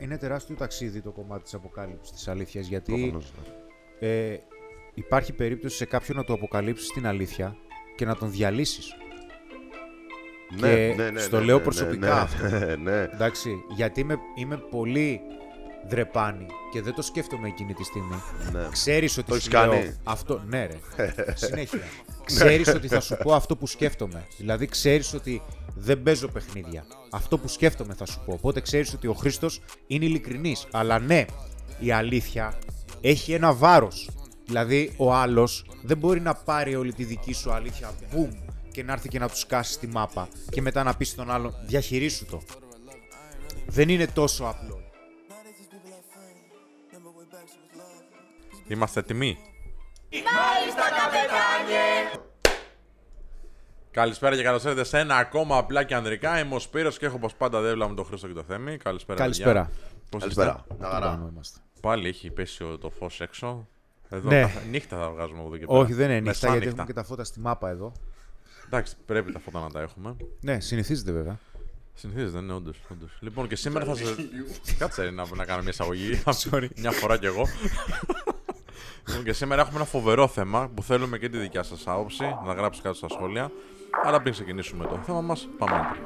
Είναι τεράστιο ταξίδι το κομμάτι της αποκάλυψης της αλήθειας, γιατί Προφανώς, ναι. ε, υπάρχει περίπτωση σε κάποιον να του αποκαλύψεις την αλήθεια και να τον διαλύσεις. Και στο λέω προσωπικά ναι, αυτό. ναι, ναι. Εντάξει, γιατί είμαι, είμαι πολύ δρεπάνη και δεν το σκέφτομαι εκείνη τη στιγμή. ναι. Ξέρεις ότι Το έχεις σου λέω κάνει; αυτό. Ναι, ρε. Συνέχεια. ξέρεις ότι θα σου πω αυτό που σκέφτομαι. Δηλαδή, ξέρεις ότι δεν παίζω παιχνίδια. Αυτό που σκέφτομαι θα σου πω. Οπότε ξέρεις ότι ο Χρήστος είναι ειλικρινής. Αλλά ναι, η αλήθεια έχει ένα βάρος. Δηλαδή, ο άλλος δεν μπορεί να πάρει όλη τη δική σου αλήθεια, μπουμ, και να έρθει και να τους σκάσει τη μάπα. Και μετά να πεις στον άλλον, διαχειρίσου το. Δεν είναι τόσο απλό. Είμαστε έτοιμοι. Καλησπέρα και καλώς ήρθατε σε ένα ακόμα απλά και ανδρικά. Είμαι ο Σπύρος και έχω όπως πάντα δέβλα με τον Χρήστο και το Θέμη. Καλησπέρα. Καλησπέρα. Πώς Καλησπέρα. Μια Πάνω χαρά. είμαστε. Πάλι έχει πέσει ο- το φως έξω. Εδώ Ναι. καθ- νύχτα θα βγάζουμε από εδώ και πέρα. Όχι, δεν είναι νύχτα, γιατί Μεσάνυχτα. έχουμε και τα φώτα στη μάπα εδώ. Εντάξει, πρέπει τα φώτα να τα έχουμε. Ναι, συνηθίζεται βέβαια. Συνηθίζεται, ναι, όντως. Λοιπόν, και σήμερα θα σα. Κάτσε να, να κάνω μια εισαγωγή. Sorry. μια φορά κι εγώ. λοιπόν, και σήμερα έχουμε ένα φοβερό θέμα που θέλουμε και τη δικιά σας άποψη να γράψει κάτω στα σχόλια. Αλλά πριν ξεκινήσουμε το θέμα μας, πάμε.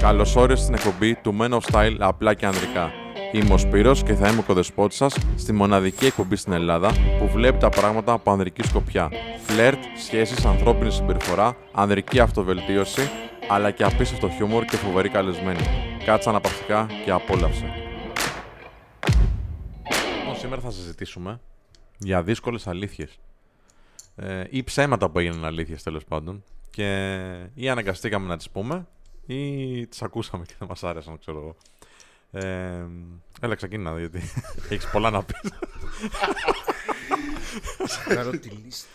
Καλώς όρισες στην εκπομπή του Men of Style απλά και ανδρικά. Είμαι ο Σπύρος και θα είμαι ο κοδεσπότης σας στη μοναδική εκπομπή στην Ελλάδα που βλέπει τα πράγματα από ανδρική σκοπιά. Φλερτ, σχέσεις, ανθρώπινη συμπεριφορά, ανδρική αυτοβελτίωση, αλλά και απίστευτο χιούμορ και φοβερή καλεσμένη. Κάτσε αναπαυτικά και απόλαυσε. Λοιπόν, σήμερα θα συζητήσουμε για δύσκολες αλήθειες. Ε, ή ψέματα που έγιναν αλήθειες τέλος πάντων. Και ή αναγκαστήκαμε να τις πούμε ή τις ακούσαμε και δεν μας άρεσαν, ξέρω εγώ. Ε, έλα ξεκινά, γιατί έχεις πολλά να πεις. Βγάλω τη λίστα.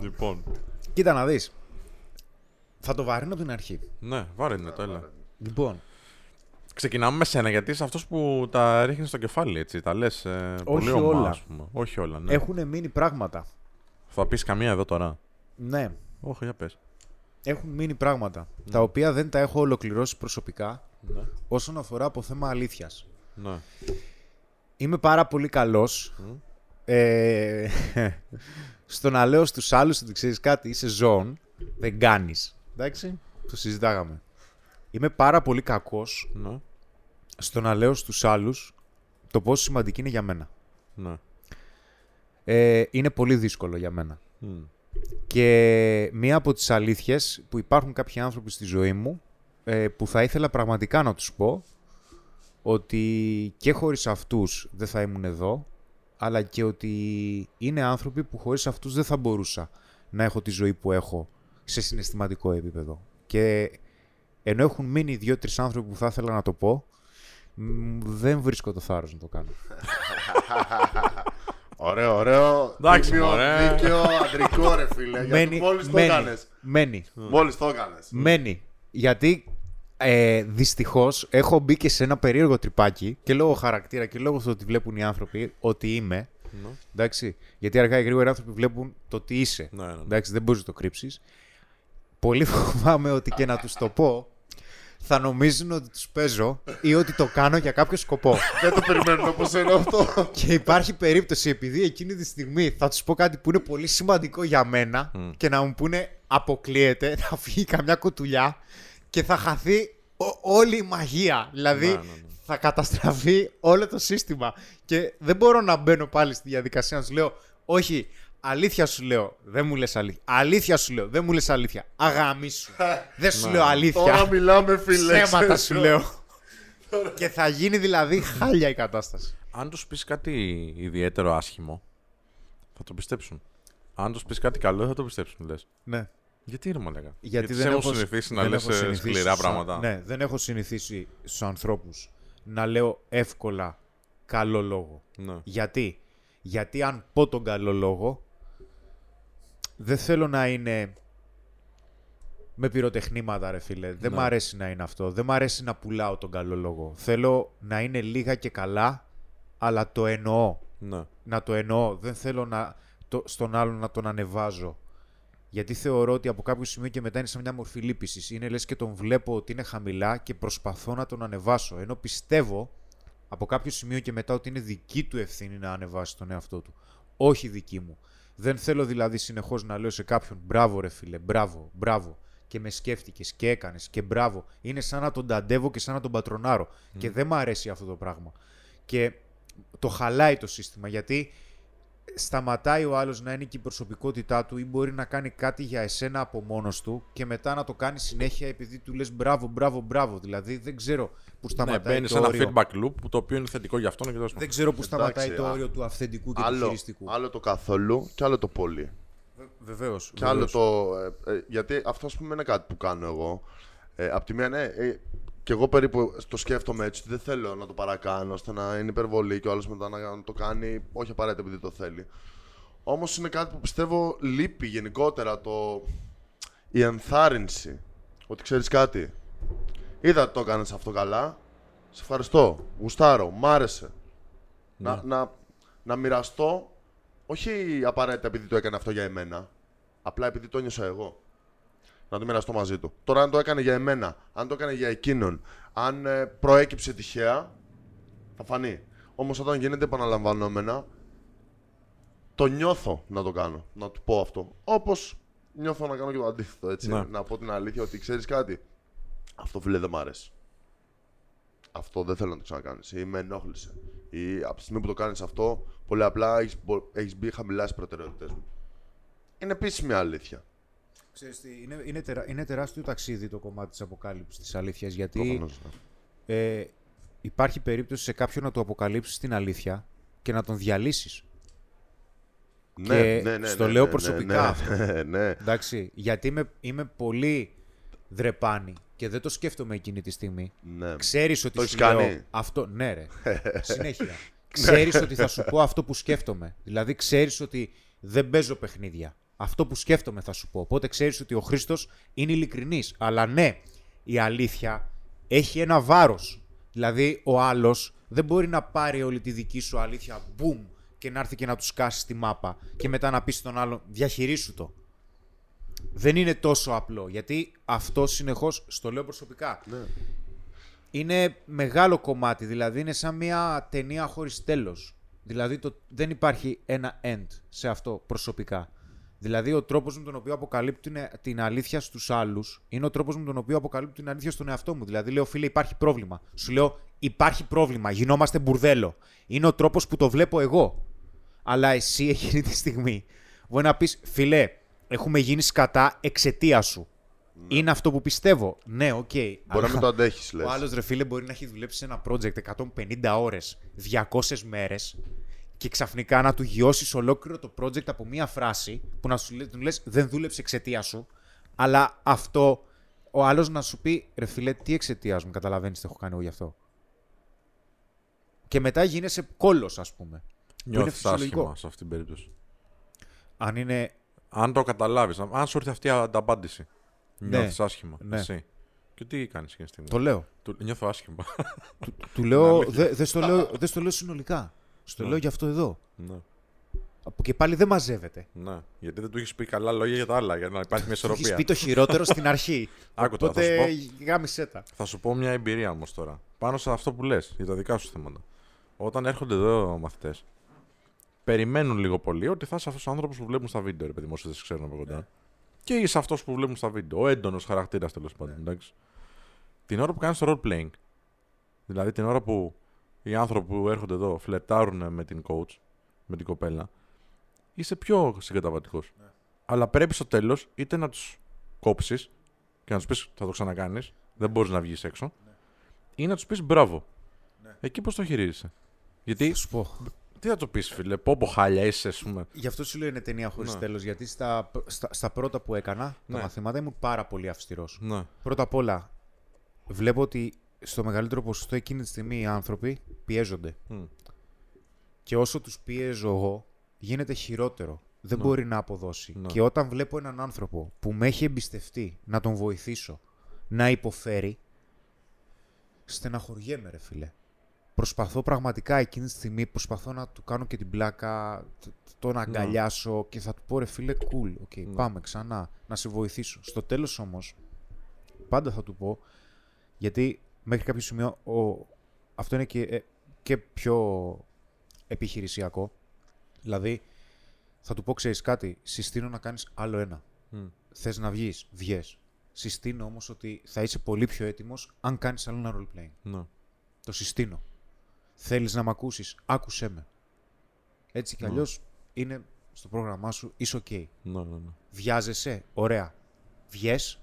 λοιπόν, Κοίτα να δεις. Θα το βαρύνω από την αρχή. ναι, βάρε το, έλα. Λοιπόν, Ξεκινάμε με σένα, γιατί είσαι αυτός που τα ρίχνεις στο κεφάλι, έτσι. Τα λες ε, πολύ ομά, όλα. ας πούμε. Όχι όλα, ναι. έχουν μείνει πράγματα. Θα πεις καμία εδώ τώρα. Ναι, Όχι, για πες. Έχουν μείνει πράγματα. Τα οποία δεν τα έχω ολοκληρώσει προσωπικά Ναι. όσον αφορά από θέμα αλήθειας. ναι. Είμαι πάρα πολύ καλός ε, στο να λέω στους άλλους ότι ξέρεις κάτι, είσαι ζών, δεν κάνεις. Εντάξει, το συζητάγαμε. Είμαι πάρα πολύ κακός Ναι. στο να λέω στους άλλους το πόσο σημαντική είναι για μένα. Ναι. Ε, είναι πολύ δύσκολο για μένα. Μμ. Και μία από τις αλήθειες που υπάρχουν κάποιοι άνθρωποι στη ζωή μου ε, που θα ήθελα πραγματικά να τους πω ότι και χωρίς αυτούς δεν θα ήμουν εδώ αλλά και ότι είναι άνθρωποι που χωρίς αυτούς δεν θα μπορούσα να έχω τη ζωή που έχω σε συναισθηματικό επίπεδο. Και ενώ έχουν μείνει δύο-τρεις άνθρωποι που θα ήθελα να το πω μ, δεν βρίσκω το θάρρος να το κάνω. Ωραίο, ωραίο. Εντάξει, Τίμιο, μωρέ. Δίκαιο, αντρικό ρε φίλε. Γιατί μόλις το μένει, έκανες. μένει. Μόλις το έκανες. Μένει. Γιατί ε, δυστυχώς έχω μπει και σε ένα περίεργο τρυπάκι και λόγω χαρακτήρα και λόγω του ότι βλέπουν οι άνθρωποι ότι είμαι. Ναι. Εντάξει. Γιατί αργά ή γρήγορα οι άνθρωποι βλέπουν το τι είσαι. Ναι, ναι, ναι. Εντάξει, δεν μπορείς να το κρύψεις. Πολύ φοβάμαι ότι και να τους το πω θα νομίζουν ότι τους παίζω ή ότι το κάνω για κάποιο σκοπό. Δεν το περιμένουν όπως είναι αυτό. και υπάρχει περίπτωση επειδή εκείνη τη στιγμή θα τους πω κάτι που είναι πολύ σημαντικό για μένα και να μου πούνε αποκλείεται, να φύγει καμιά κουτουλιά και θα χαθεί ο- όλη η μαγεία. Δηλαδή Ναι, ναι, ναι. θα καταστραφεί όλο το σύστημα. Και δεν μπορώ να μπαίνω πάλι στη διαδικασία να σου λέω, Όχι, αλήθεια σου λέω, δεν μου λες αλήθεια. Αλήθεια σου λέω, δεν μου λες αλήθεια. Αγάμι σου. δεν σου λέω αλήθεια. Τώρα μιλάμε φίλε. Ψέματα ξέρεις. σου λέω. και θα γίνει δηλαδή χάλια η κατάσταση. Αν τους πεις κάτι ιδιαίτερο άσχημο, θα το πιστέψουν. Αν τους πεις κάτι καλό, δεν θα το πιστέψουν, λες. Ναι. Γιατί ρε μαλάκα. Γιατί, σε δεν έχουν έχω συνηθίσει να δεν λες έχω συνηθίσει σκληρά στους- πράγματα. Ναι, δεν έχω συνηθίσει στους ανθρώπους να λέω εύκολα καλό λόγο. Ναι. Γιατί; Γιατί αν πω τον καλό λόγο, δεν θέλω να είναι με πυροτεχνήματα, ρε φίλε. Δεν Ναι. μ' αρέσει να είναι αυτό. Δεν μ' αρέσει να πουλάω τον καλό λόγο. Θέλω να είναι λίγα και καλά, αλλά το εννοώ. ναι. Να το εννοώ. Δεν θέλω να, το, στον άλλον να τον ανεβάζω. Γιατί θεωρώ ότι από κάποιο σημείο και μετά είναι σε μια μορφή λύπησης. Είναι λες και τον βλέπω ότι είναι χαμηλά και προσπαθώ να τον ανεβάσω. Ενώ πιστεύω από κάποιο σημείο και μετά ότι είναι δική του ευθύνη να ανεβάσει τον εαυτό του. Όχι δική μου. Δεν θέλω δηλαδή συνεχώς να λέω σε κάποιον μπράβο ρε φίλε, μπράβο, μπράβο. Και με σκέφτηκες και έκανες και μπράβο. Είναι σαν να τον ταντεύω και σαν να τον πατρονάρω. Και δεν μου αρέσει αυτό το πράγμα. Και το χαλάει το σύστημα γιατί σταματάει ο άλλος να είναι και η προσωπικότητά του ή μπορεί να κάνει κάτι για εσένα από μόνος του και μετά να το κάνει συνέχεια επειδή του λες μπράβο, μπράβο, μπράβο. Δηλαδή δεν ξέρω που Ναι, σταματάει μπαίνει το σε ένα όριο. feedback loop που το οποίο είναι θετικό για αυτόν και τέλος Δεν πάντων. ξέρω που σταματάει Εντάξει, το α- όριο του αυθεντικού και του Άλλο, χειριστικού. άλλο το καθόλου και άλλο το πολύ. Βεβαίως. Και άλλο το. ε, ε, γιατί αυτό, ας πούμε, είναι κάτι που κάνω εγώ. Ε, απ' τη μία, ναι, ε, και εγώ περίπου το σκέφτομαι έτσι. ότι Δεν θέλω να το παρακάνω ώστε να είναι υπερβολή και ο άλλος μετά να το κάνει, όχι απαραίτητα επειδή το θέλει. Όμως είναι κάτι που πιστεύω λείπει γενικότερα το. η ενθάρρυνση. Ότι ξέρεις κάτι. Είδα ότι το έκανες αυτό καλά. Σε ευχαριστώ. Γουστάρω. Μ' άρεσε. Να, να, να μοιραστώ όχι απαραίτητα επειδή το έκανε αυτό για εμένα. Απλά επειδή το νιώσα εγώ. Να το μοιραστώ μαζί του. Τώρα, αν το έκανε για εμένα, αν το έκανε για εκείνον, αν ε, προέκυψε τυχαία, θα φανεί. Όμως, όταν γίνεται επαναλαμβανόμενα, το νιώθω να το κάνω. Να του πω αυτό. Όπως νιώθω να κάνω και το αντίθετο. Έτσι. Ναι. Να πω την αλήθεια ότι ξέρεις κάτι; Αυτό φίλε δεν μ' αρέσει. Αυτό δεν θέλω να το ξανακάνεις. Ή με ενόχλησε. Ή από τη στιγμή που το κάνεις αυτό, πολύ απλά έχεις έχεις μπει χαμηλά στις προτεραιότητες μου. Είναι επίσημη αλήθεια. Ξέρεις τι, είναι, είναι, τερα- είναι τεράστιο ταξίδι το κομμάτι της αποκάλυψης της αλήθειας γιατί Προφανώς, ναι. ε, υπάρχει περίπτωση σε κάποιον να του αποκαλύψεις την αλήθεια και να τον διαλύσεις. Ναι, και στο λέω προσωπικά ναι, αυτό. Ναι, ναι. Εντάξει, γιατί είμαι, είμαι πολύ δρεπάνη και δεν το σκέφτομαι εκείνη τη στιγμή. ναι. Ξέρεις ότι Το σου έχεις λέω κάνει; αυτό. Ναι, ρε. Συνέχεια. ξέρεις ότι θα σου πω αυτό που σκέφτομαι. Δηλαδή, ξέρεις ότι δεν παίζω παιχνίδια. Αυτό που σκέφτομαι θα σου πω. Οπότε ξέρεις ότι ο Χρήστος είναι ειλικρινής. Αλλά ναι, η αλήθεια έχει ένα βάρος. Δηλαδή, ο άλλος δεν μπορεί να πάρει όλη τη δική σου αλήθεια, boom, και να έρθει και να του σκάσει στη μάπα και μετά να πεις στον άλλον, διαχειρίσου το. Δεν είναι τόσο απλό, γιατί αυτό συνεχώς, στο λέω προσωπικά, Ναι. είναι μεγάλο κομμάτι, δηλαδή είναι σαν μια ταινία χωρίς τέλος. Δηλαδή το, δεν υπάρχει ένα end σε αυτό προσωπικά. Δηλαδή ο τρόπος με τον οποίο αποκαλύπτω την, την αλήθεια στους άλλους είναι ο τρόπος με τον οποίο αποκαλύπτω την αλήθεια στον εαυτό μου. Δηλαδή λέω φίλε υπάρχει πρόβλημα. Σου λέω υπάρχει πρόβλημα, γινόμαστε μπουρδέλο. Είναι ο τρόπος που το βλέπω εγώ. Αλλά εσύ εκείνη τη στιγμή μπορεί να πεις φίλε έχουμε γίνει σκατά εξαιτίας σου. Είναι αυτό που πιστεύω. Ναι, οκ. Μπορεί αλλά- να μην το αντέχεις, λες. ο άλλος ρε φίλε μπορεί να έχει δουλέψει σε ένα project 150 ώρες, 200 μέρες και ξαφνικά να του γιώσεις ολόκληρο το project από μία φράση που να σου λέ- του λες δεν δούλεψε εξαιτία σου. Αλλά αυτό ο άλλος να σου πει ρε φίλε, τι εξαιτίας μου, καταλαβαίνεις τι έχω κάνει εγώ γι' αυτό. Και μετά γίνεσαι κόλος, ας πούμε. Που είναι Νιώθεις φυσιολογικό. άσχημα σε αυτήν την περίπτωση. Αν είναι. Αν το καταλάβεις, αν σου έρθει αυτή η ανταπάντηση. Ναι. Νιώθεις άσχημα. Ναι. Εσύ. Και τι κάνεις εκείνη τη στιγμή; Το λέω. Του, νιώθω άσχημα. Του λέω. Δεν δε στο, λέω- δεν στο λέω συνολικά. Στο λέω γι' αυτό εδώ. ναι. Από και πάλι δεν μαζεύεται. ναι. Γιατί δεν του έχεις πει καλά λόγια για τα άλλα, για να υπάρχει μια Του έχεις ισορροπία. πει το χειρότερο στην αρχή. Άκου τώρα, θα Οπότε σου γάμισέ τα. Θα σου πω μια εμπειρία όμως τώρα. Πάνω σε αυτό που λες, για τα δικά σου θέματα. Όταν έρχονται εδώ μαθητές, περιμένουν λίγο πολύ ότι θα είσαι αυτός ο άνθρωπος που βλέπουν στα βίντεο, ρε παιδί μου, όσοι δεν σε ξέρουν από κοντά. Και είσαι αυτός που βλέπουν στα βίντεο. Ο έντονος χαρακτήρας τέλος πάντων. Εντάξει. Την ώρα που κάνεις το role playing, δηλαδή την ώρα που οι άνθρωποι που έρχονται εδώ φλερτάρουν με την coach, με την κοπέλα, είσαι πιο συγκαταβατικός. Αλλά πρέπει στο τέλος είτε να τους κόψεις και να τους πεις θα το ξανακάνεις, δεν μπορείς να βγεις έξω, ή να τους πεις μπράβο. Εκεί πώς το χειρίζεσαι; Γιατί Θα σου πω. τι θα του πεις, φίλε, πω πω χάλια είσαι, ας πούμε. Γι' αυτό σου λέω είναι ταινία χωρίς Ναι. τέλος. Γιατί στα, στα, στα πρώτα που έκανα Ναι. τα μαθήματα ήμουν πάρα πολύ αυστηρός. Ναι. Πρώτα απ' όλα, βλέπω ότι στο μεγαλύτερο ποσοστό εκείνη τη στιγμή οι άνθρωποι πιέζονται. Μμ. Και όσο τους πιέζω εγώ, γίνεται χειρότερο. Δεν μπορεί να αποδώσει. Ναι. Και όταν βλέπω έναν άνθρωπο που με έχει εμπιστευτεί να τον βοηθήσω να υποφέρει, στεναχωριέμαι, ρε φίλε. Προσπαθώ πραγματικά εκείνη τη στιγμή, προσπαθώ να του κάνω και την πλάκα, τ- τον αγκαλιάσω και θα του πω ρε φίλε, cool, okay, πάμε ξανά, να σε βοηθήσω. Στο τέλος όμως, πάντα θα του πω, γιατί μέχρι κάποιο σημείο, ο... αυτό είναι και ε, και πιο επιχειρησιακό. Δηλαδή, θα του πω, ξέρεις κάτι, συστήνω να κάνεις άλλο ένα. Μμ. Θες να βγεις, βγες. Συστήνω όμως ότι θα είσαι πολύ πιο έτοιμος αν κάνεις άλλο ένα roleplay. Ναι. Το συστήνω. Θέλεις να μ' ακούσεις, άκουσέ με. Έτσι κι Ναι. αλλιώς είναι στο πρόγραμμά σου, είσαι οκ. Ναι, ναι, ναι. Βιάζεσαι, ωραία. Βγες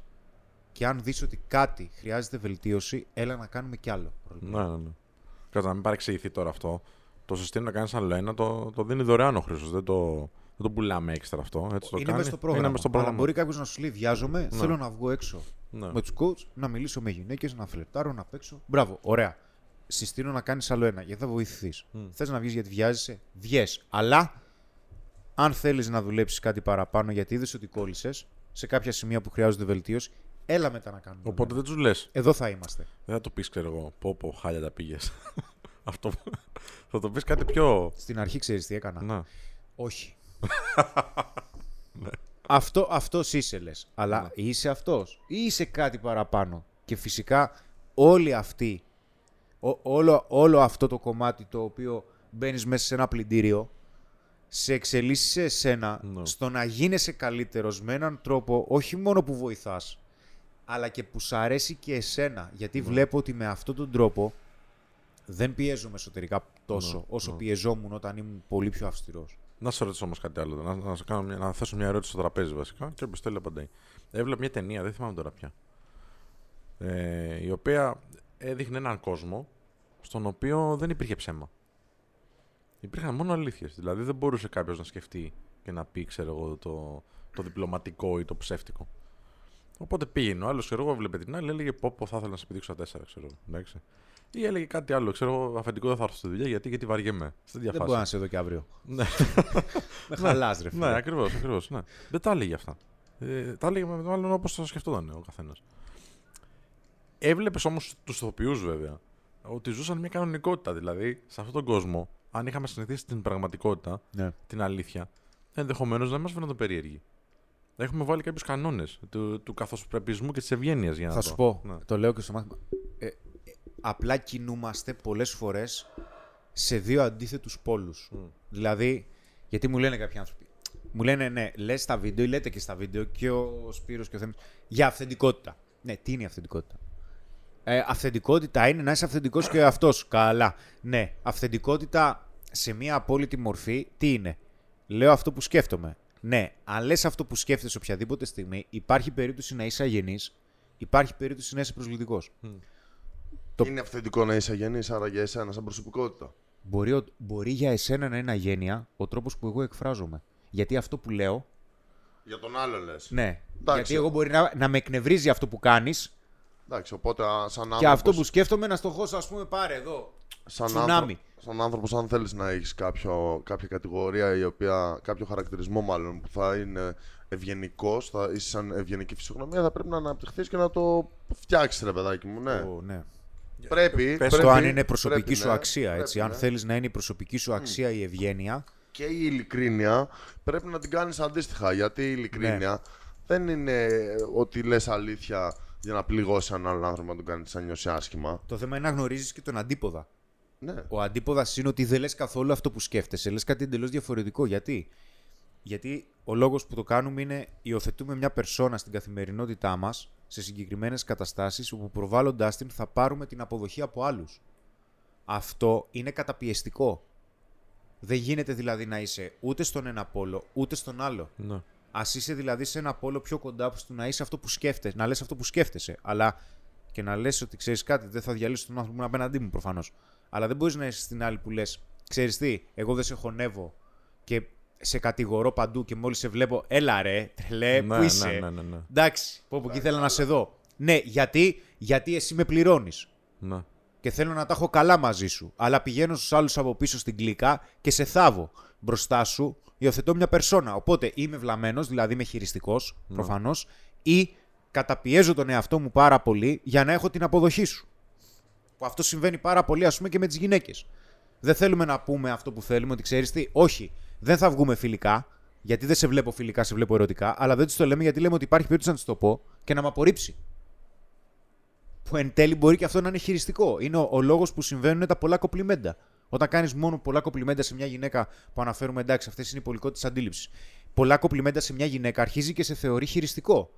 και αν δεις ότι κάτι χρειάζεται βελτίωση, έλα να κάνουμε κι άλλο. roleplay. Ναι, ναι, ναι. Κάτσε να μην παρεξηγηθεί τώρα αυτό. Το συστήνω να κάνεις άλλο ένα, το, το δίνει δωρεάν ο Χρήστος. Δεν το, δεν το πουλάμε έξτρα αυτό. Έτσι το είναι κάνει. μέσα στο πρόγραμμα. Είναι μες στο Αλλά πρόγραμμα. μπορεί κάποιος να σου λέει: Βιάζομαι, Ναι. θέλω να βγω έξω Ναι. με τους coach, να μιλήσω με γυναίκες, να φλερτάρω, να παίξω. Μπράβο, ωραία. Συστήνω να κάνεις άλλο ένα, γιατί θα βοηθηθείς. Μμ. Θες να βγεις γιατί βιάζεσαι, βγες. Αλλά αν θέλεις να δουλέψεις κάτι παραπάνω, γιατί είδες ότι κόλλησες σε κάποια σημεία που χρειάζονται βελτίωση, έλα μετά να κάνουμε. Οπότε δεν τους λες. Εδώ θα είμαστε. Δεν θα το πεις, ξέρω εγώ. Πω, πω, χάλια τα πήγες. αυτό. θα το πεις κάτι πιο. Στην αρχή ξέρεις τι έκανα. Να. Όχι. αυτό αυτός είσαι λες. Αλλά είσαι αυτός ή είσαι κάτι παραπάνω. Και φυσικά όλοι αυτοί, ό- όλο, όλο αυτό το κομμάτι το οποίο μπαίνεις μέσα σε ένα πλυντήριο, σε εξελίσσεις σε εσένα Ναι. στο να γίνεσαι καλύτερος με έναν τρόπο όχι μόνο που βοηθάς, αλλά και που σ' αρέσει και εσένα. Γιατί βλέπω ότι με αυτόν τον τρόπο δεν πιέζομαι εσωτερικά τόσο Ναι, όσο ναι. πιεζόμουν όταν ήμουν πολύ πιο αυστηρός. Να σε ρωτήσω όμως κάτι άλλο. Να, να, σε κάνω μια, να θέσω μια ερώτηση στο τραπέζι βασικά και όποιο θέλει απαντάει. Έβλεπα μια ταινία, δεν θυμάμαι τώρα πια. Ε, η οποία έδειχνε έναν κόσμο στον οποίο δεν υπήρχε ψέμα. Υπήρχαν μόνο αλήθειες. Δηλαδή δεν μπορούσε κάποιος να σκεφτεί και να πει, ξέρω εγώ, το, το διπλωματικό ή το ψεύτικο. Οπότε πήγαινε ο άλλος, ξέρω εγώ, έβλεπε την άλλη, έλεγε Πω, πω θα ήθελα να σε πηδήξω στα τέσσερα, ξέρω εγώ. Εντάξει. Ή έλεγε κάτι άλλο, ξέρω εγώ, αφεντικό δεν θα έρθω στη δουλειά γιατί, γιατί βαριέμαι. Στην Δεν διαφάση. μπορώ να σε δω και αύριο. Ναι. Με χαλάς, ρε φίλε. Ναι, ακριβώς, ακριβώς. Ναι. Δεν τα έλεγε αυτά. Ε, τα έλεγε με μάλλον όπως το σκεφτόταν ο καθένας. Έβλεπες όμως τους ηθοποιούς βέβαια ότι ζούσαν μια κανονικότητα. Δηλαδή, σε αυτόν τον κόσμο, αν είχαμε συνηθίσει την πραγματικότητα, Ναι. την αλήθεια, ενδεχομένως να μας φαίνονταν περίεργοι. Έχουμε βάλει κάποιους κανόνες του, του καθοσπρεπισμού και της ευγένειας για να Θα το. σου πω, Ναι. το λέω και στο μάθημα. Ε, ε, απλά κινούμαστε πολλές φορές σε δύο αντίθετους πόλους. Μμ. Δηλαδή, γιατί μου λένε κάποιοι άνθρωποι. Μου λένε, ναι, λες στα βίντεο ή λέτε και στα βίντεο και ο Σπύρος και ο Θέμης για αυθεντικότητα. Ναι, τι είναι η αυθεντικότητα; Ε, αυθεντικότητα είναι να είσαι αυθεντικός και αυτός. Καλά. Ναι, αυθεντικότητα σε μια απόλυτη μορφή, τι είναι; Λέω αυτό που σκέφτομαι. Ναι, αν λες αυτό που σκέφτεσαι οποιαδήποτε στιγμή, υπάρχει περίπτωση να είσαι αγενής, υπάρχει περίπτωση να είσαι προσβλητικός. Το- Είναι αυθεντικό να είσαι αγενής, άρα για εσένα, σαν προσωπικότητα. Μπορεί, ο- μπορεί για εσένα να είναι αγένεια ο τρόπος που εγώ εκφράζομαι. Γιατί αυτό που λέω, Για τον άλλο λες. ναι. Εντάξει. Γιατί εγώ μπορεί να, να με εκνευρίζει αυτό που κάνεις Εντάξει, οπότε α, σαν άνθρωπος, και αυτό που σκέφτομαι να στο χώσω, ας πούμε, πάρε εδώ. Σαν, τσουνάμι. άνθρω- σαν άνθρωπος, αν θέλεις να έχεις κάποιο, κάποια κατηγορία η οποία, κάποιο χαρακτηρισμό μάλλον που θα είναι ευγενικός, θα είσαι σαν ευγενική φυσιογνωμία, θα πρέπει να αναπτυχθείς και να το φτιάξεις ρε παιδάκι μου, ναι. Ω, ναι. Πρέπει, Πες πρέπει, το αν είναι προσωπική πρέπει, σου ναι, αξία, πρέπει, έτσι. Αν ναι. θέλεις να είναι η προσωπική σου αξία η ευγένεια, Και η ειλικρίνεια πρέπει να την κάνεις αντίστοιχα, γιατί η ειλικρίνεια Ναι. δεν είναι ότι λες αλήθεια για να πληγώσει έναν άλλον άνθρωπο να τον κάνεις να νιώσει άσχημα. το θέμα είναι να γνωρίζεις και τον αντίποδα. Ναι. Ο αντίποδας είναι ότι δεν λες καθόλου αυτό που σκέφτεσαι. Λες κάτι εντελώς διαφορετικό. Γιατί; Γιατί ο λόγος που το κάνουμε είναι υιοθετούμε μια περσόνα στην καθημερινότητά μας σε συγκεκριμένες καταστάσεις όπου προβάλλοντάς την θα πάρουμε την αποδοχή από άλλους. Αυτό είναι καταπιεστικό. Δεν γίνεται δηλαδή να είσαι ούτε στον ένα πόλο ούτε στον άλλο. Ναι. Α είσαι δηλαδή σε ένα πόλο πιο κοντά στο να είσαι αυτό που σκέφτεσαι, να λες αυτό που σκέφτεσαι. Αλλά και να λες ότι ξέρεις κάτι, δεν θα διαλύσει τον άνθρωπο που είναι απέναντί μου προφανώς. Αλλά δεν μπορείς να είσαι στην άλλη που λες, ξέρεις τι, εγώ δεν σε χωνεύω και σε κατηγορώ παντού και μόλις σε βλέπω, έλα ρε, τρελέ, Ναι, πού είσαι; ναι, ναι, ναι, ναι. Εντάξει, πω από εκεί ήθελα να σε δω. Ναι, γιατί, γιατί εσύ με πληρώνεις. Ναι. Και θέλω να τα έχω καλά μαζί σου. Αλλά πηγαίνω στους άλλους από πίσω στην κλίκα και σε θάβω. Μπροστά σου υιοθετώ μια περσόνα. Οπότε είμαι βλαμμένος, δηλαδή είμαι χειριστικός, προφανώς, ή καταπιέζω τον εαυτό μου πάρα πολύ για να έχω την αποδοχή σου. Που αυτό συμβαίνει πάρα πολύ, ας πούμε, και με τις γυναίκες. Δεν θέλουμε να πούμε αυτό που θέλουμε, ότι ξέρεις τι, όχι, δεν θα βγούμε φιλικά, γιατί δεν σε βλέπω φιλικά, σε βλέπω ερωτικά, αλλά δεν τη το λέμε γιατί λέμε ότι υπάρχει περίπτωση να τη το πω και να με απορρίψει. Που εν τέλει μπορεί και αυτό να είναι χειριστικό. Είναι ο, ο λόγος που συμβαίνουν τα πολλά κοπλιμέντα. Όταν κάνεις μόνο πολλά κοπλιμέντα σε μια γυναίκα που αναφέρουμε εντάξει, αυτές είναι οι πολικότητε αντίληψης. Πολλά κοπλιμέντα σε μια γυναίκα αρχίζει και σε θεωρεί χειριστικό.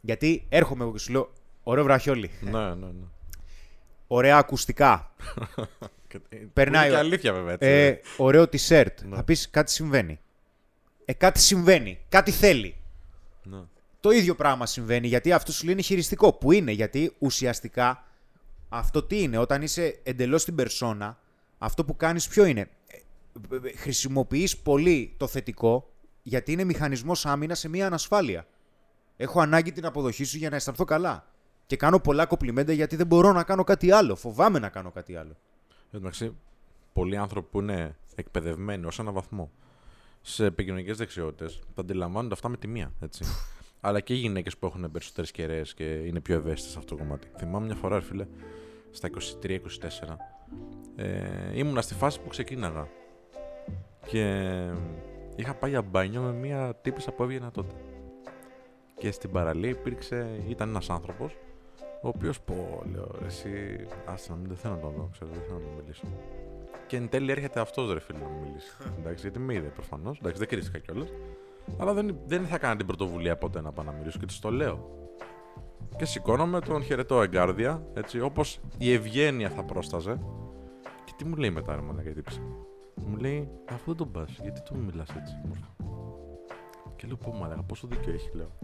Γιατί έρχομαι εγώ και σου λέω, ωραίο βραχιόλι. Ναι, ναι, ναι. Ωραία ακουστικά. Και- ε, Περνάει Είναι και ο- αλήθεια βέβαια έτσι. Ε, ωραίο t-shirt. Ναι. Θα πεις κάτι συμβαίνει. Ε, κάτι συμβαίνει. Κάτι θέλει. Ναι. Το ίδιο πράγμα συμβαίνει γιατί αυτό σου λέει είναι χειριστικό. Που είναι γιατί ουσιαστικά αυτό τι είναι, όταν είσαι εντελώς στην περσόνα, αυτό που κάνεις ποιο είναι; Χρησιμοποιείς πολύ το θετικό γιατί είναι μηχανισμός άμυνας σε μια ανασφάλεια. Έχω ανάγκη την αποδοχή σου για να αισθανθώ καλά. Και κάνω πολλά κοπλιμέντα γιατί δεν μπορώ να κάνω κάτι άλλο. Φοβάμαι να κάνω κάτι άλλο. Εν τω μεταξύ, πολλοί άνθρωποι που είναι εκπαιδευμένοι ως έναν βαθμό σε επικοινωνικές δεξιότητες τα αντιλαμβάνονται αυτά με τη μία. Έτσι. Αλλά και οι γυναίκες που έχουν περισσότερες κεραίες και είναι πιο ευαίσθητες σε αυτό το κομμάτι. Θυμάμαι μια φορά, ρε φίλε, στα 23-24, ε, ήμουνα στη φάση που ξεκίναγα. Και είχα πάει για μπάνιο με μια τύπησα που έβγαινα τότε. Και στην παραλία υπήρξε, ήταν ένας άνθρωπος ο οποίος πω, λέω, εσύ, άστα να μην δεν θέλω να τον δω, ξέρω, δεν θέλω να τον μιλήσω. Και εν τέλει έρχεται αυτός ρε φίλε να μου μιλήσει. Εντάξει, γιατί με είδε προφανώς. Εντάξει, δεν κρίστηκα κιόλας. Αλλά δεν, δεν θα έκανα την πρωτοβουλία ποτέ να πάω να μιλήσω και της το λέω. Και σηκώνομαι, τον χαιρετώ εγκάρδια, έτσι, όπως η ευγένεια θα πρόσταζε. Και τι μου λέει μετά, ρε μαλάκα, η τύψη. Μου λέει, αφού δεν τον πας, γιατί του μιλάς έτσι. μωρέ;» Και λέω, πω μαλάκα, πόσο δίκιο έχει, λέω.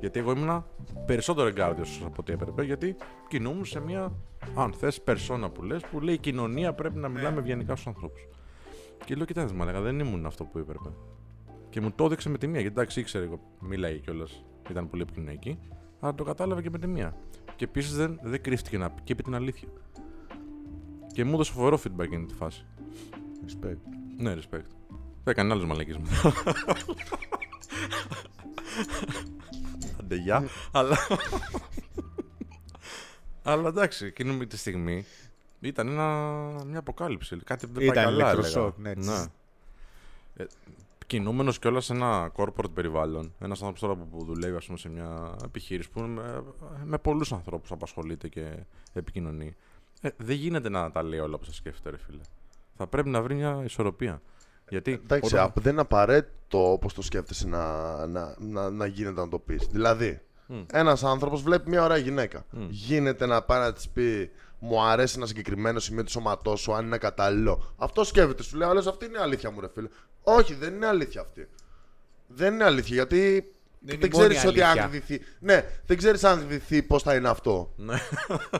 Γιατί εγώ ήμουνα περισσότερο εγκάρδιος από ό,τι έπρεπε, γιατί κινούμουν σε μια, αν θες, περσόνα που λες, που λέει η κοινωνία πρέπει να μιλάμε ευγενικά στους ανθρώπους. Και λέω, κοιτάξτε, μαλάκα, δεν ήμουν αυτό που έπρεπε. Και μου το έδειξε με τη μία, γιατί εντάξει, ήξερε εγώ, μιλάει κιόλας, ήταν πολύ επικοινωνική, αλλά το κατάλαβε και με τη μία. Και επίσης δεν, δεν κρύφτηκε να πει και είπε την αλήθεια. Και μου έδωσε φοβερό feedback εκείνη τη φάση. Respect. Ναι, respect. Θα έκανε άλλε μαλακίε μου. Άντε, γεια. Αλλά. Αλλά εντάξει, εκείνη τη στιγμή ήταν ένα, μια αποκάλυψη. Κάτι που δεν πάει Ήταν καλά. έλεγα. ηλεκτροσόκ, ναι. Ε, Κινούμενος κιόλας σε ένα corporate περιβάλλον, ένας άνθρωπος τώρα που, που δουλεύει ας πούμε, σε μια επιχείρηση που με, με πολλούς ανθρώπους απασχολείται και επικοινωνεί. Ε, δεν γίνεται να τα λέει όλα όπως τα σκέφτεται, ρε φίλε. Θα πρέπει να βρει μια ισορροπία. Γιατί Εντάξει, όταν- απ- δεν είναι απαραίτητο όπως το σκέφτεσαι να, να, να, να γίνεται να το πεις. Δηλαδή, Μμ. ένας άνθρωπος βλέπει μια ωραία γυναίκα. Μμ. Γίνεται να πάει να της πει Μου αρέσει ένα συγκεκριμένο σημείο του σώματός σου, αν είναι κατάλληλο. Αυτό σκέφτεται, σου λέει, Αλλά αυτή είναι η αλήθεια μου, ρε φίλε. Όχι, δεν είναι αλήθεια αυτή. Δεν είναι αλήθεια γιατί Δεν δεν, είναι η μόνη ξέρεις ότι αλήθεια. αν δυθεί. Ναι, δεν ξέρεις αν δυθεί πώς θα είναι αυτό. Ναι.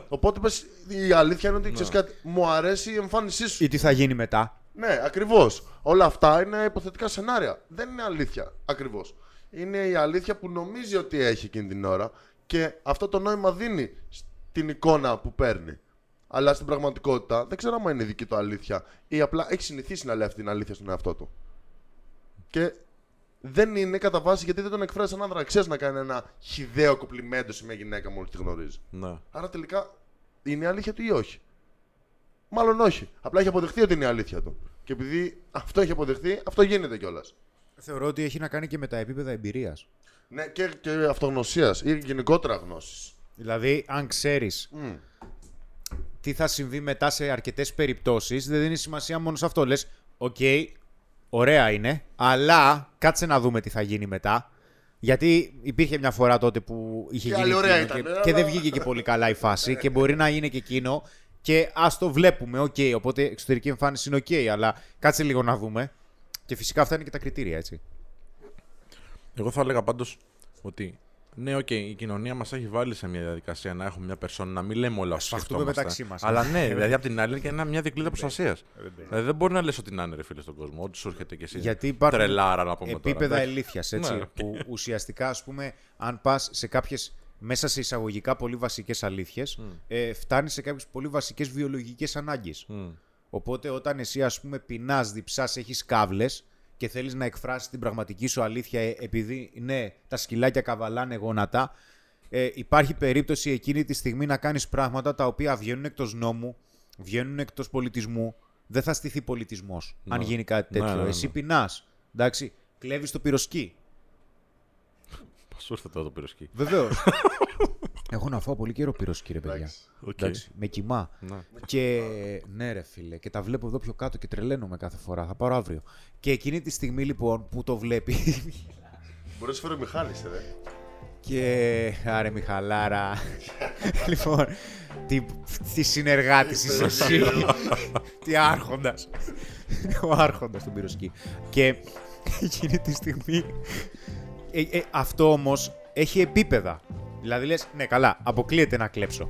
Οπότε πες, η αλήθεια είναι ότι ξέρεις κάτι. Μου αρέσει η εμφάνισή σου. Ή τι θα γίνει μετά. Ναι, ακριβώς. Όλα αυτά είναι υποθετικά σενάρια. Δεν είναι αλήθεια. Ακριβώς. Είναι η αλήθεια που νομίζει ότι έχει εκείνη την ώρα και αυτό το νόημα δίνει στην εικόνα που παίρνει. Αλλά στην πραγματικότητα δεν ξέρω αν είναι δική του αλήθεια ή απλά έχει συνηθίσει να λέει αυτή την αλήθεια στον εαυτό του. Και δεν είναι κατά βάση γιατί δεν τον εκφράζει σαν άνδρα. Ξέρεις να κάνει ένα χιδαίο κοπλιμέντο σε μια γυναίκα μόλις τη γνωρίζει. ναι. Άρα τελικά είναι η αλήθεια του ή όχι; Μάλλον όχι. Απλά έχει αποδεχθεί ότι είναι η αλήθεια του. Και επειδή αυτό έχει αποδεχθεί, αυτό γίνεται κιόλας. Θεωρώ ότι έχει να κάνει και με τα επίπεδα εμπειρίας. Ναι, και, και αυτογνωσίας ή γενικότερα γνώσης. Δηλαδή, αν ξέρεις τι θα συμβεί μετά σε αρκετές περιπτώσεις, δεν δίνει σημασία μόνο σε αυτό. Λες, οκ, ωραία είναι, αλλά κάτσε να δούμε τι θα γίνει μετά. Γιατί υπήρχε μια φορά τότε που είχε Και γίνει άλλη ωραία εκείνο ήταν, και, ε, και δεν αλλά- βγήκε και πολύ καλά η φάση και μπορεί να είναι και εκείνο και ας το βλέπουμε, οκ. οπότε εξωτερική εμφάνιση είναι οκ, αλλά κάτσε λίγο να δούμε. Και φυσικά αυτά είναι και τα κριτήρια, έτσι. Εγώ θα έλεγα πάντως ότι ναι, οκ, η κοινωνία μας έχει βάλει σε μια διαδικασία να έχουμε μια περσόνα, να μην λέμε όλα όσα σφαχτούμε σκεφτόμαστε. μεταξύ μας. Αλλά ναι, δηλαδή απ' την άλλη είναι και ένα- μια δικλίδα προστασίας. δηλαδή δεν μπορεί να λες ότι να είναι ρε φίλε στον κόσμο, ό,τι σου έρχεται και εσύ. Γιατί υπάρχουν τρελάρα να πούμε επίπεδα τώρα. ελήθεια. Έτσι, Ναι, οκ. που ουσιαστικά, ας πούμε, αν πας σε κάποιες μέσα σε εισαγωγικά πολύ βασικές αλήθειες, ε, φτάνει σε κάποιες πολύ βασικές βιολογικές ανάγκες. Μμ. Οπότε, όταν εσύ, ας πούμε, πεινάς, διψάς, έχεις κάβλες και θέλεις να εκφράσεις την πραγματική σου αλήθεια, ε, επειδή ναι, τα σκυλάκια καβαλάνε γόνατα, ε, υπάρχει περίπτωση εκείνη τη στιγμή να κάνεις πράγματα τα οποία βγαίνουν εκτός νόμου, βγαίνουν εκτός πολιτισμού. Δεν θα στηθεί πολιτισμός αν Ναι. γίνει κάτι Ναι, τέτοιο. ναι, ναι. Εσύ πεινάς. Εντάξει, κλέβεις το πυροσκή. Πώς ήρθε τώρα το πιροσκί; Βεβαίως. Έχω να φάω πολύ καιρό πιροσκί, ρε παιδιά. Εντάξει. Οκ. Εντάξει, με κιμά. Ναι. Και ναι, ρε φίλε, και τα βλέπω εδώ πιο κάτω και τρελαίνομαι κάθε φορά. Θα πάρω αύριο. Και εκείνη τη στιγμή λοιπόν που το βλέπει. Μπορεί να σου φέρει ο Μιχάλης, ε, ρε. και. Άρε Μιχαλάρα. λοιπόν, τι, τι συνεργάτη είσαι εσύ. τι άρχοντας. Ο άρχοντας του πιροσκί. Και εκείνη τη στιγμή. Ε, ε, αυτό όμως έχει επίπεδα. Δηλαδή λες, ναι, καλά, αποκλείεται να κλέψω.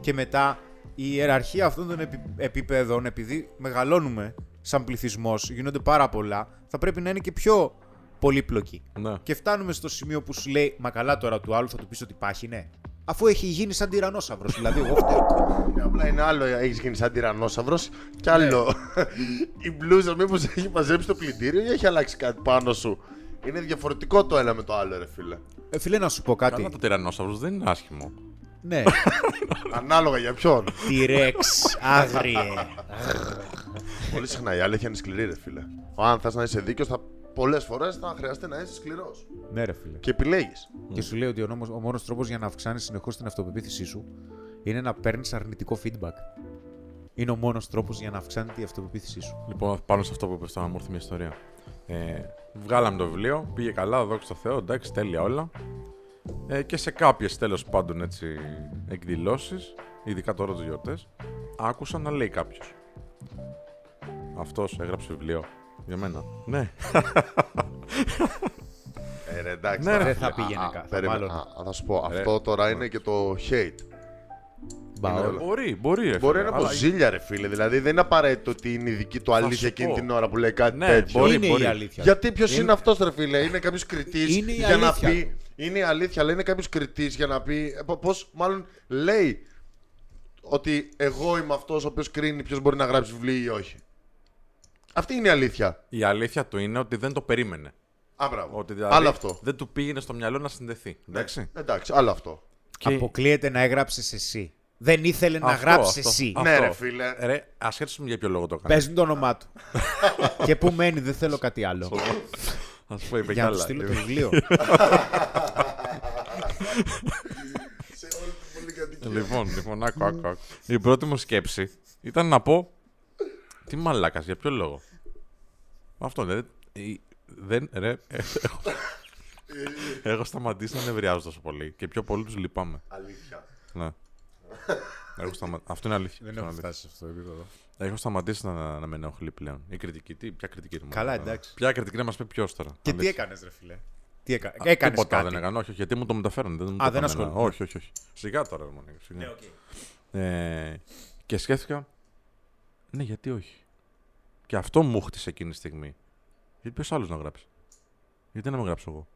Και μετά η ιεραρχία αυτών των επι- επίπεδων, επειδή μεγαλώνουμε σαν πληθυσμός, γίνονται πάρα πολλά, θα πρέπει να είναι και πιο πολύπλοκη. Ναι. Και φτάνουμε στο σημείο που σου λέει, Μα καλά τώρα του άλλου θα του πεις ότι υπάρχει, ναι. Αφού έχει γίνει σαν τυρανόσαυρος. δηλαδή, εγώ φταίω. Ναι, Απλά είναι άλλο, έχεις γίνει σαν τυρανόσαυρος και άλλο. Η μπλούζα μήπως έχει μαζέψει το πλυντήριο ή έχει αλλάξει κάτι πάνω σου; Είναι διαφορετικό το ένα με το άλλο, ρε φίλε. Ε, φίλε, να σου πω κάτι. Καλά το τυρανόσαυρος δεν είναι άσχημο. ναι. Ανάλογα για ποιον. T-Rex, άγριε. Πολύ συχνά η αλήθεια είναι σκληρή, ρε φίλε. Αν θες να είσαι δίκαιος, θα πολλές φορές θα χρειαστεί να είσαι σκληρός. ναι, ρε φίλε. Και επιλέγεις. Και σου λέει ότι ο, νόμος, ο μόνος τρόπος για να αυξάνεις συνεχώς την αυτοπεποίθησή σου είναι να παίρνεις αρνητικό feedback. Είναι ο μόνος τρόπος για να αυξάνει την αυτοπεποίθησή σου. Λοιπόν, πάνω σε αυτό που είπες τώρα, μου ήρθε μια ιστορία. Ε, βγάλαμε το βιβλίο, πήγε καλά, δόξα τω Θεώ, εντάξει, τέλεια όλα. Ε, και σε κάποιες τέλος πάντων έτσι εκδηλώσεις, ειδικά τώρα τις γιορτές, άκουσα να λέει κάποιος. Αυτός έγραψε βιβλίο για μένα. Ναι. Ε, ρε, εντάξει. Ναι, ρε, Δεν φίλε. θα πήγαινε Α, κα- θα περίμενε. μάλλον. Α, θα σου πω, αυτό τώρα είναι και το hate. Μπαόλ. όλα. μπορεί, μπορεί. ρε Μπορεί φίλε, να είναι από αλλά- ζήλια, ρε φίλε. Δηλαδή δεν είναι απαραίτητο ότι είναι η δική του Θα αλήθεια σου εκείνη πω. την ώρα που λέει κάτι Ναι, τέτοιο. μπορεί, είναι μπορεί. η αλήθεια. Γιατί ποιος Είναι- είναι αυτός, ρε φίλε, είναι κάποιος κριτής Είναι η για να αλήθεια. πει. Είναι η αλήθεια, αλλά είναι κάποιος κριτής για να πει. Πώς, μάλλον λέει ότι εγώ είμαι αυτός ο οποίος κρίνει ποιος μπορεί να γράψει βιβλίο ή όχι. Αυτή είναι η αλήθεια. Η αλήθεια του είναι ότι δεν το περίμενε. Α, μπράβο. Ότι δηλαδή Άλλο αυτό. δεν του πήγαινε στο μυαλό να συνδεθεί. Εντάξει. Εντάξει, άλλο αυτό. Και- Αποκλείεται να έγραψες εσύ. Δεν ήθελε να Αυτό, γράψεις αυτό. εσύ. Αυτό. Ναι, ρε φίλε. Ρε, ασχέτως με για ποιο λόγο το έκανε. Πες μου το όνομά του. και πού μένει, δεν θέλω κάτι άλλο. Θα σου πω, είπε Για να κι του άλλα. στείλω το βιβλίο. Σε όλη την πολυκατοικία. Λοιπόν, λοιπόν, άκου, άκου, άκου. Η πρώτη μου σκέψη ήταν να πω. Τι μαλάκας, για ποιο λόγο. Αυτό δεν. η- Δεν. Ρε, ε, έχω, έχω σταματήσει να νευριάζω τόσο πολύ. Και πιο πολύ τους λυπάμαι. Αλήθεια. Ναι. Έχω σταμα... Αυτό είναι αλήθεια. Δεν Αυτό έχω είναι φτάσει σε αυτό το επίπεδο. αλήθεια. Έχω σταματήσει να, να με ενοχλεί πλέον. Η κριτική, τι, ποια κριτική ρε, Καλά, μάλλον. εντάξει. Ποια κριτική να μας πει ποιος τώρα. Και τι Αλήθεια. έκανες, ρε φίλε; Τι έκα... Α, έκανες Τίποτα κάτι; δεν έκανα. Όχι, όχι, γιατί μου το μεταφέρουν. Δεν μου το Α, δεν έκανα. ασχολούμαι. Όχι, όχι, όχι. Σιγά τώρα, ρε, Μονίκα, σιγά. Ναι, οκ. Ε, και σκέφτηκα, ναι, γιατί όχι. Και αυτό μου χτίσε εκείνη τη στιγμή. Γιατί ποιος άλλος να γράψει; Γιατί να με γράψω εγώ;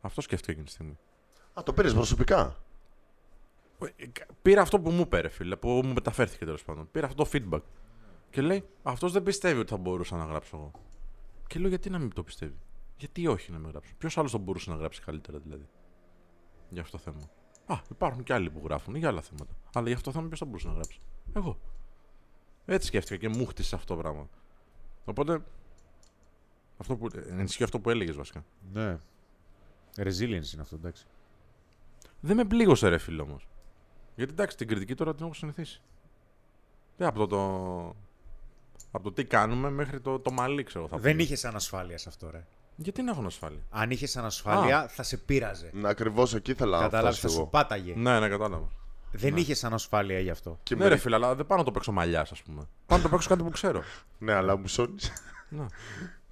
Αυτό σκέφτηκα εκείνη τη στιγμή. Α, το πήρες προσωπικά; Ε, κα- Πήρα αυτό που μου είπε, ρε φίλε, που μου μεταφέρθηκε τέλος πάντων. Πήρα αυτό το feedback. Και λέει, αυτός δεν πιστεύει ότι θα μπορούσα να γράψω εγώ. Και λέω, γιατί να μην το πιστεύει; Γιατί όχι να με γράψω; Ποιος άλλος θα μπορούσε να γράψει καλύτερα δηλαδή. Για αυτό το θέμα; Α, υπάρχουν και άλλοι που γράφουν για άλλα θέματα. Αλλά για αυτό το θέμα ποιος θα μπορούσε να γράψει; Εγώ. Έτσι σκέφτηκα και μου χτίσε αυτό το πράγμα. Οπότε. Αυτό που, ενισχύει αυτό που έλεγες βασικά. Ναι. Resilience είναι αυτό, εντάξει. Δεν με πλήγωσε ρε φίλο όμως. Γιατί εντάξει, την κριτική τώρα την έχω συνηθίσει. Ε, από το, το, από το τι κάνουμε μέχρι το, το μαλλί, ξέρω. Θα Δεν πούμε. είχες ανασφάλεια σε αυτό, ρε. Γιατί να έχω ασφάλεια. Αν είχες ανασφάλεια, θα σε πείραζε. Να ακριβώς εκεί ήθελα να Κατάλαβες, φτάσω θα σου εγώ. πάταγε. Ναι, ναι, κατάλαβα. Δεν είχες ανασφάλεια γι' αυτό. Και ναι, με- ρε φίλε, αλλά δεν πάω να το παίξω μαλλιάς, ας πούμε. Πάω να το παίξω κάτι που ξέρω. Ναι, αλλά μου σώνεις. ναι.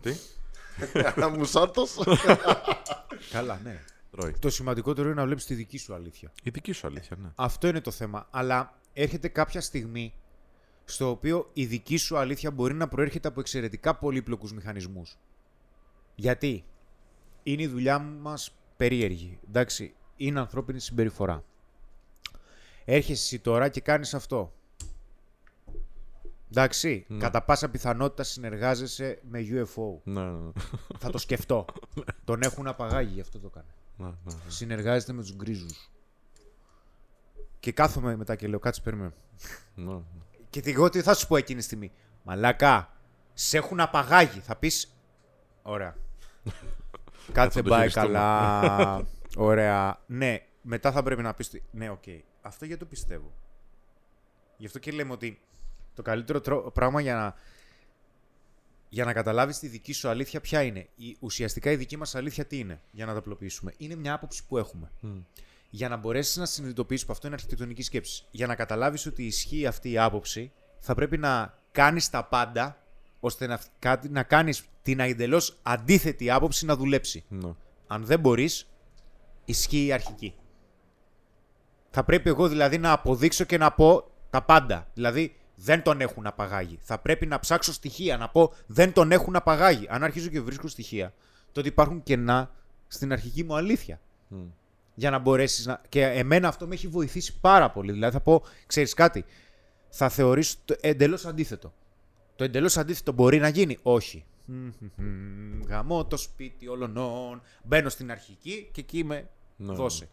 Τι, Αλλά μου σώτος. Καλά, ναι. Τρώει. Το σημαντικότερο είναι να βλέπεις τη δική σου αλήθεια. Η δική σου αλήθεια, ναι. Αυτό είναι το θέμα. Αλλά έρχεται κάποια στιγμή στο οποίο η δική σου αλήθεια μπορεί να προέρχεται από εξαιρετικά πολύπλοκους μηχανισμούς. Γιατί είναι η δουλειά μας περίεργη. Εντάξει, είναι ανθρώπινη συμπεριφορά. Έρχεσαι εσύ τώρα και κάνεις αυτό. Εντάξει, κατά πάσα πιθανότητα συνεργάζεσαι με UFO. Ναι, ναι, ναι. Θα το σκεφτώ. Τον έχουν απαγάγει, γι' αυτό το κάνει. Ναι, ναι. Συνεργάζεται με τους γκρίζους. Και κάθομαι μετά και λέω, κάτσε περίμενε. ναι, ναι. Και τι- εγώ τι θα σου πω εκείνη τη στιγμή. Μαλάκα, σε έχουν απαγάγει. Θα πεις, ωραία. Κάτι θα δεν το πάει χειριστούμε. καλά. Ωραία. Ναι, μετά θα πρέπει να πεις... ότι- Ναι, οκ. Αυτό γιατί το πιστεύω. Γι' αυτό και λέμε ότι το καλύτερο τρό- πράγμα για να, για να καταλάβεις τη δική σου αλήθεια ποια είναι; Η, ουσιαστικά η δική μας αλήθεια τι είναι, για να τα απλοποιήσουμε; Είναι μια άποψη που έχουμε. Για να μπορέσεις να συνειδητοποιήσεις που αυτό είναι αρχιτεκτονική σκέψη. Για να καταλάβεις ότι ισχύει αυτή η άποψη, θα πρέπει να κάνεις τα πάντα ώστε να, κάτι, να κάνεις την εντελώς αντίθετη άποψη να δουλέψει. Ναι. Αν δεν μπορείς, ισχύει η αρχική. Θα πρέπει εγώ δηλαδή να αποδείξω και να πω τα πάντα. Δηλαδή δεν τον έχουν απαγάγει. Θα πρέπει να ψάξω στοιχεία, να πω δεν τον έχουν απαγάγει. Αν αρχίζω και βρίσκω στοιχεία, τότε υπάρχουν κενά στην αρχική μου αλήθεια. Για να μπορέσεις να. Και εμένα αυτό με έχει βοηθήσει πάρα πολύ. Δηλαδή θα πω, ξέρεις κάτι, θα θεωρήσω το εντελώς αντίθετο. Το εντελώς αντίθετο μπορεί να γίνει; Όχι. Μμμ, Γαμώ το σπίτι όλων. Μπαίνω στην αρχική και εκεί με Ναι. δώσε.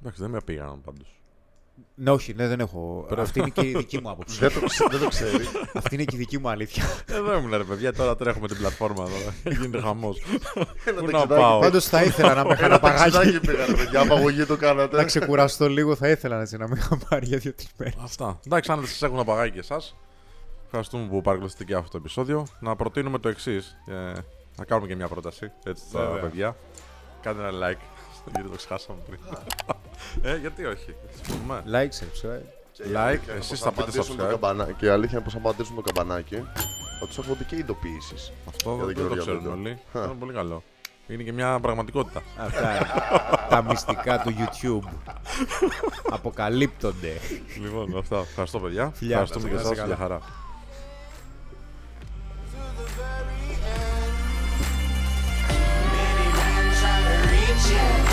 Εντάξει, δεν με πήγαν πάντως. Ναι, όχι, ναι, δεν έχω. Αυτή είναι και η δική μου άποψη. δεν, το, ξε- δεν το ξέρεις. Αυτή είναι και η δική μου αλήθεια. Εδώ ήμουν ρε παιδιά, τώρα τρέχουμε την πλατφόρμα εδώ. Γίνεται χαμός. Ένα Πού να ταξιδάκι. πάω; Πάντως θα ήθελα να με είχαν Ένα απαγάγει. ταξιδάκι πήγανε, παιδιά. Απαγωγή το Να κάνατε. ξεκουραστώ λίγο, θα ήθελα έτσι, να με είχαν πάρει για δύο-τρει μέρες. Αυτά. Εντάξει, αν δεν σας έχουν απαγάγει και εσάς, ευχαριστούμε που παρακολουθήσατε και αυτό το επεισόδιο. Να προτείνουμε το εξής. να κάνουμε και μια πρόταση έτσι στα Βέβαια. παιδιά. Κάντε ένα like. Γιατί το ξεχάσαμε πριν. ε, γιατί όχι. Συμφωνούμε. Like, subscribe. Και η Like, αλήθεια είναι εσείς πως θα πείτε απαντήσουν το subscribe. καμπανα- Και η αλήθεια είναι πω θα πατήσουν το καμπανάκι. Θα τους έρχονται και ειδοποιήσεις. Αυτό Για δεν τον το Γεωργία ξέρουν Βίντεο. όλοι. Είναι πολύ καλό. Είναι και μια πραγματικότητα. Αυτά είναι. τα μυστικά του YouTube. Αποκαλύπτονται. λοιπόν, αυτά. Ευχαριστώ, παιδιά. Φιλιά. Ευχαριστούμε και Να είστε εσά. καλά. Για χαρά. Many